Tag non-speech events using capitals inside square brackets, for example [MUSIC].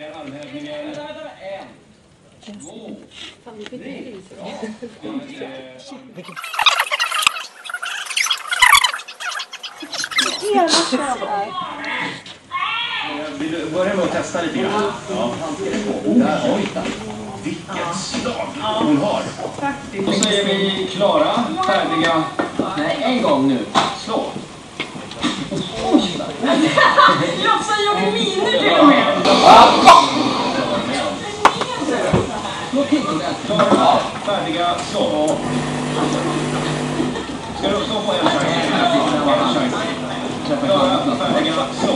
En, två, tre. Hela [LAUGHS] könet. Vill du börja med att testa lite grann? Ja. Där, oj. Vilket slag hon har. Då säger vi klara, färdiga. Nej, en gång nu. Slå. [LAUGHS] Jag till och Färdiga, så. Ska du också få en chans? Klara, färdiga, så.